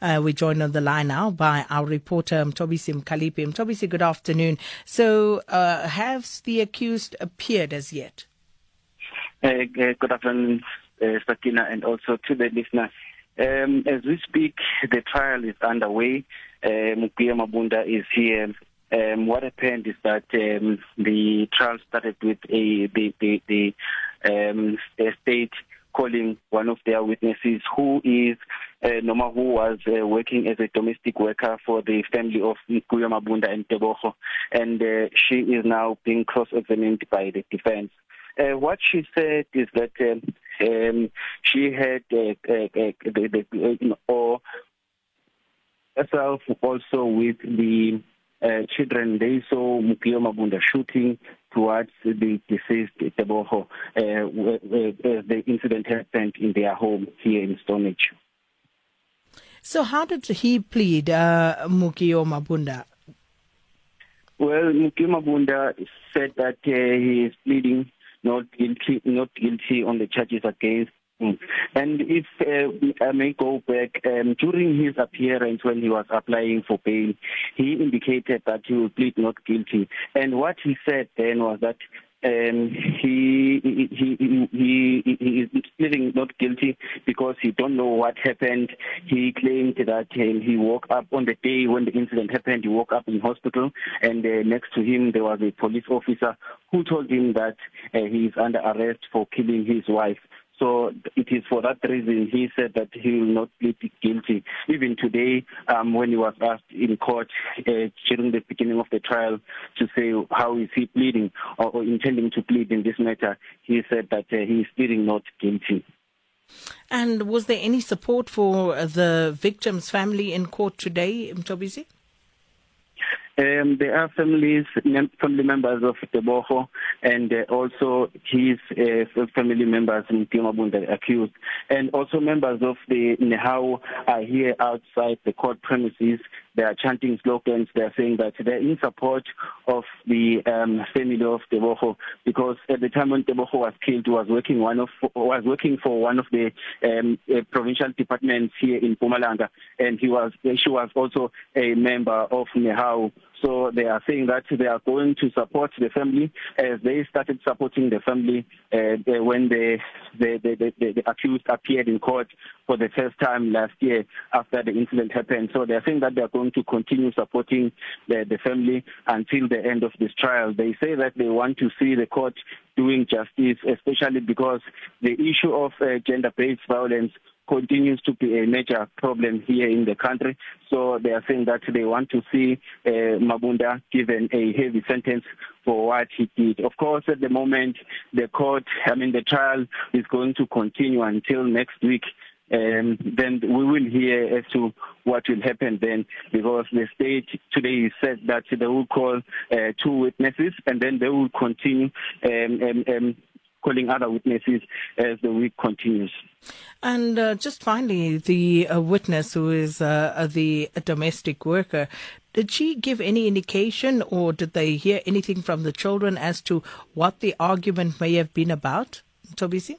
Uh, we're joined on the line now by our reporter Mtobisi Mkalipi. Mtobisi, good afternoon. So, uh, has the accused appeared as yet? Uh, good afternoon, uh, Sakina, and also to the listener. Um, as we speak, the trial is underway. Uh, Mukia Mabunda is here. Um, what happened is that um, the trial started with a the the, the um, state calling one of their witnesses who is uh, Noma who was uh, working as a domestic worker for the family of Kuya Mabunda and Tebogo and uh, she is now being cross-examined by the defense. Uh, what she said is that um, um, she had uh, uh, uh, the, the, or herself also with the uh, children they saw Mukio Mabunda shooting towards the deceased Teboho uh, as the incident happened in their home here in Stonehenge. So how did he plead, uh, Mukio Mabunda? Well, Mukio Mabunda said that uh, he is pleading not guilty, not guilty on the charges against him. And if uh, I may go back, um, during his appearance when he was applying for bail, he indicated that he would plead not guilty. And what he said then was that um, he, he, he, he, he is pleading not guilty because he don't know what happened. He claimed that um, he woke up on the day when the incident happened. He woke up in hospital, and uh, next to him there was a police officer who told him that uh, he is under arrest for killing his wife. So it is for that reason he said that he will not plead guilty. Even today, um, when he was asked in court uh, during the beginning of the trial to say how is he pleading or, or intending to plead in this matter, he said that uh, he is pleading not guilty. And was there any support for the victim's family in court today, Mtobisi? Um, there are families, family members of Teboho and uh, also his uh, family members in Timabunda accused, and also members of the NEHAWU are here outside the court premises. They are chanting slogans. They are saying that they're in support of the um, family of Teboho because at the time when Teboho was killed, he was working one of was working for one of the um, uh, provincial departments here in Mpumalanga, and he was she was also a member of NEHAWU. So they are saying that they are going to support the family as they started supporting the family uh, when the the, the, the the accused appeared in court for the first time last year after the incident happened. So they are saying that they are going to continue supporting the, the family until the end of this trial. They say that they want to see the court doing justice, especially because the issue of uh, gender-based violence continues to be a major problem here in the country. So they are saying that they want to see uh, Mabunda given a heavy sentence for what he did. Of course, at the moment, the court, I mean, the trial is going to continue until next week. Um, then we will hear as to what will happen then because the state today said that they will call uh, two witnesses and then they will continue um, um, um, calling other witnesses as the week continues. And uh, just finally, the uh, witness who is uh, the domestic worker, did she give any indication or did they hear anything from the children as to what the argument may have been about, Tobisi?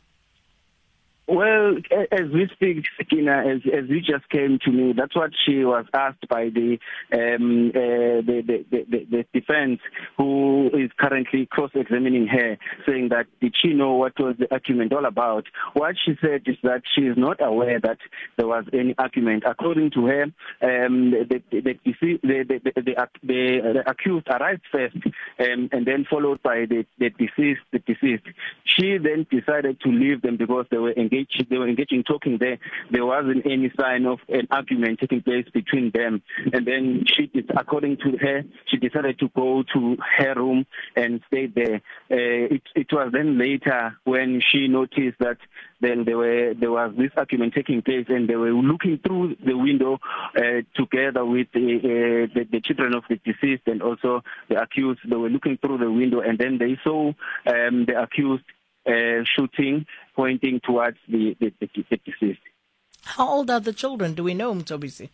Well, as we speak, Sakina, as, as you just came to me, that's what she was asked by the um, uh, the, the, the, the defense, who is currently cross-examining her, saying that did she know what was the argument all about? What she said is that she is not aware that there was any argument. According to her, um, the, the, the, the, the, the, accused arrived first, um, and then followed by the, the deceased. The deceased. She then decided to leave them because they were engaged engaged, they were engaging, talking there. There wasn't any sign of an argument taking place between them. And then she, according to her, she decided to go to her room and stay there. Uh, it, it was then later when she noticed that then there were there was this argument taking place, and they were looking through the window uh, together with the, uh, the the children of the deceased and also the accused. They were looking through the window, and then they saw um, the accused uh, shooting pointing towards the, the, the, the deceased. How old are the children? Do we know, Mtobisi?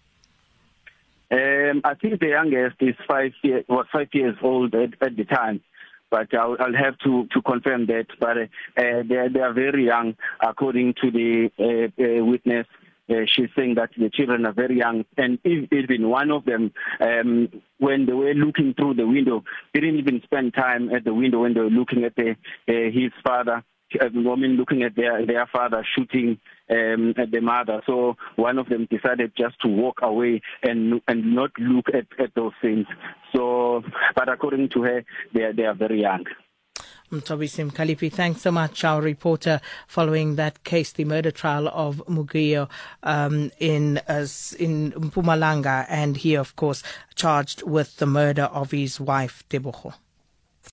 Um, I think the youngest is five year, was five years old at, at the time, but I'll, I'll have to, to confirm that. But uh, they, they are very young, according to the uh, uh, witness uh, she's saying that the children are very young, and even one of them, um, when they were looking through the window, didn't even spend time at the window when they were looking at the, uh, his father. Uh, woman looking at their their father shooting um, at the mother. So one of them decided just to walk away and and not look at, at those things. So, but according to her, they are, they are very young. Mtobisi Mkalipi, thanks so much, our reporter, following that case, the murder trial of Mugio um, in uh, in Mpumalanga, and he, of course, charged with the murder of his wife, Tebogo.